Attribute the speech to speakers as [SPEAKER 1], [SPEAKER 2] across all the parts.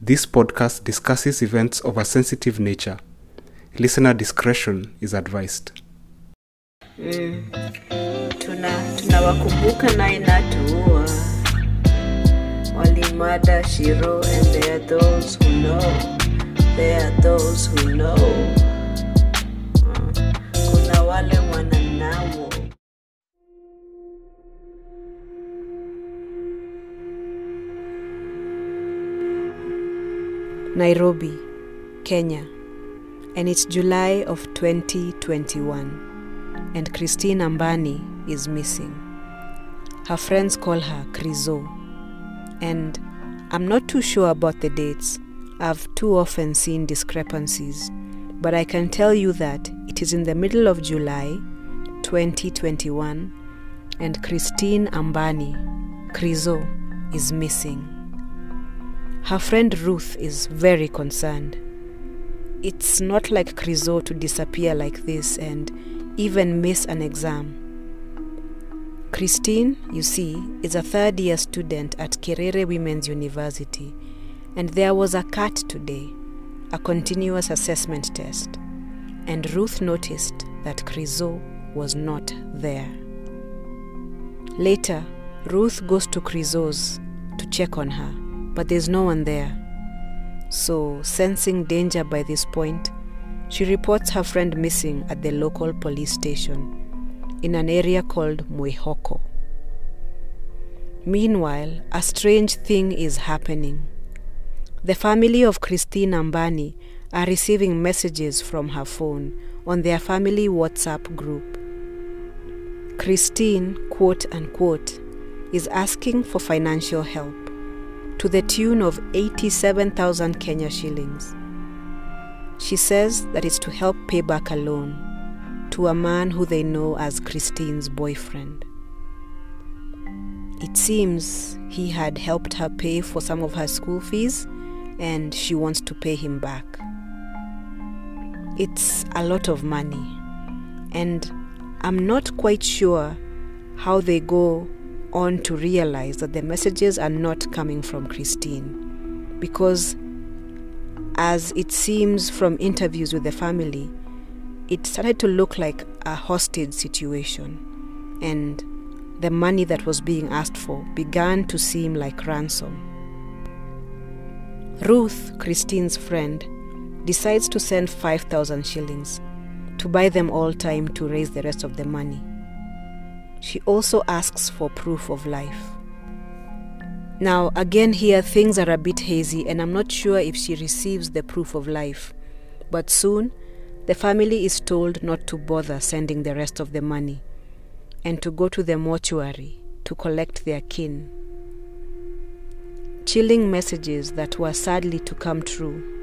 [SPEAKER 1] This podcast discusses events of a sensitive nature. Listener discretion is advised.
[SPEAKER 2] tuna tunawakumbuka na inatuua walimada Mm. kuna wale Nairobi, Kenya, and it's July of 2021, and Christine Ambani is missing. Her friends call her Chrizo, and I'm not too sure about the dates. I've too often seen discrepancies, but I can tell you that it is in the middle of July 2021, and Christine Ambani, Chrizo, is missing. Her friend Ruth is very concerned. It's not like Chrizo to disappear like this and even miss an exam. Christine, you see, is a third year student at Kiriri Women's University, and there was a CAT today, a continuous assessment test, and Ruth noticed that Chrizo was not there. Later, Ruth goes to Chrizo's to check on her, but there's no one there. So, sensing danger by this point, she reports her friend missing at the local police station in an area called Mwihoko. Meanwhile, a strange thing is happening. The family of Christine Ambani are receiving messages from her phone on their family WhatsApp group. Christine, quote unquote, is asking for financial help to the tune of 87,000 Kenya shillings. She says that it's to help pay back a loan to a man who they know as Christine's boyfriend. It seems he had helped her pay for some of her school fees and she wants to pay him back. It's a lot of money, and I'm not quite sure how they go on to realize that the messages are not coming from Christine. Because as it seems from interviews with the family it started to look like a hostage situation. And the money that was being asked for began to seem like ransom. Ruth Christine's friend decides to send 5000 shillings to buy them all time to raise the rest of the money she also asks for proof of life. Now, again, here things are a bit hazy, and I'm not sure if she receives the proof of life. But soon, the family is told not to bother sending the rest of the money and to go to the mortuary to collect their kin. Chilling messages that were sadly to come true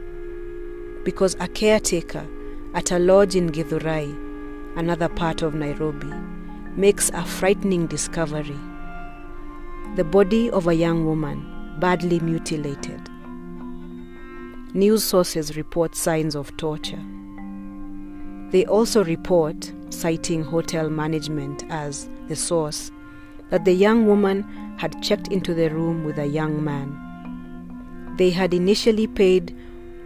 [SPEAKER 2] because a caretaker at a lodge in Githurai, another part of Nairobi, makes a frightening discovery the body of a young woman, badly mutilated. News sources report signs of torture. They also report, citing hotel management as the source, that the young woman had checked into the room with a young man. They had initially paid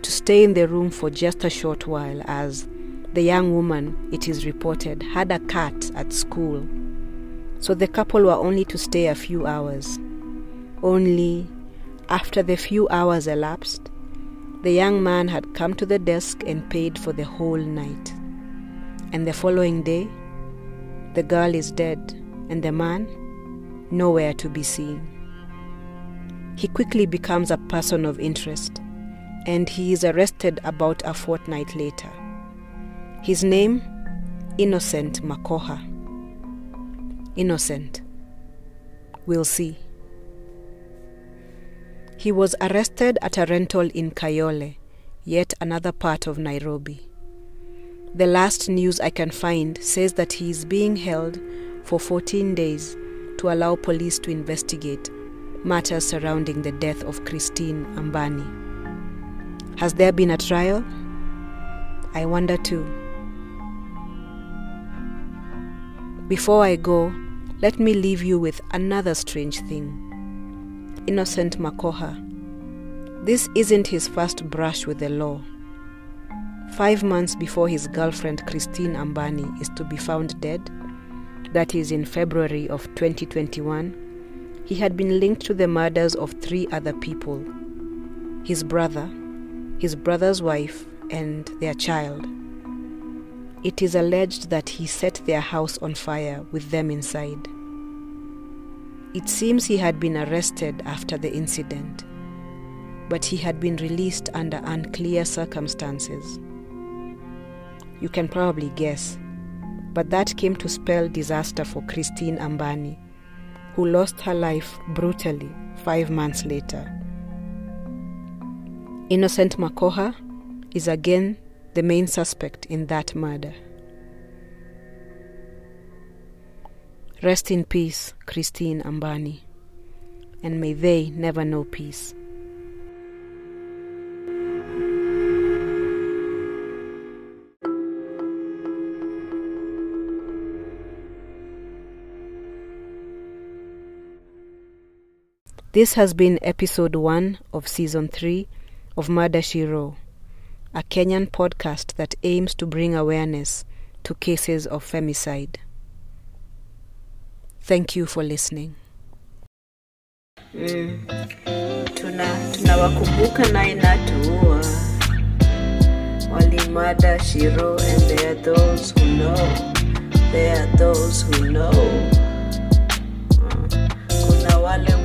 [SPEAKER 2] to stay in the room for just a short while as the young woman, it is reported, had a cat at school. So the couple were only to stay a few hours. Only after the few hours elapsed, the young man had come to the desk and paid for the whole night. And the following day, the girl is dead and the man nowhere to be seen. He quickly becomes a person of interest and he is arrested about a fortnight later. His name? Innocent Makoha. Innocent. We'll see. He was arrested at a rental in Kayole, yet another part of Nairobi. The last news I can find says that he is being held for 14 days to allow police to investigate matters surrounding the death of Christine Ambani. Has there been a trial? I wonder too. Before I go, let me leave you with another strange thing. Innocent Makoha This isn't his first brush with the law. Five months before his girlfriend Christine Ambani is to be found dead, that is in February of 2021, he had been linked to the murders of three other people his brother, his brother's wife, and their child. It is alleged that he set their house on fire with them inside. It seems he had been arrested after the incident, but he had been released under unclear circumstances. You can probably guess, but that came to spell disaster for Christine Ambani, who lost her life brutally five months later. Innocent Makoha is again the main suspect in that murder. Rest in peace, Christine Ambani, and may they never know peace. This has been episode 1 of season 3 of Murder She Wrote, a Kenyan podcast that aims to bring awareness to cases of femicide. Thank you for listening.
[SPEAKER 3] Mm. And there are those who know there are those who know uh, kuna wale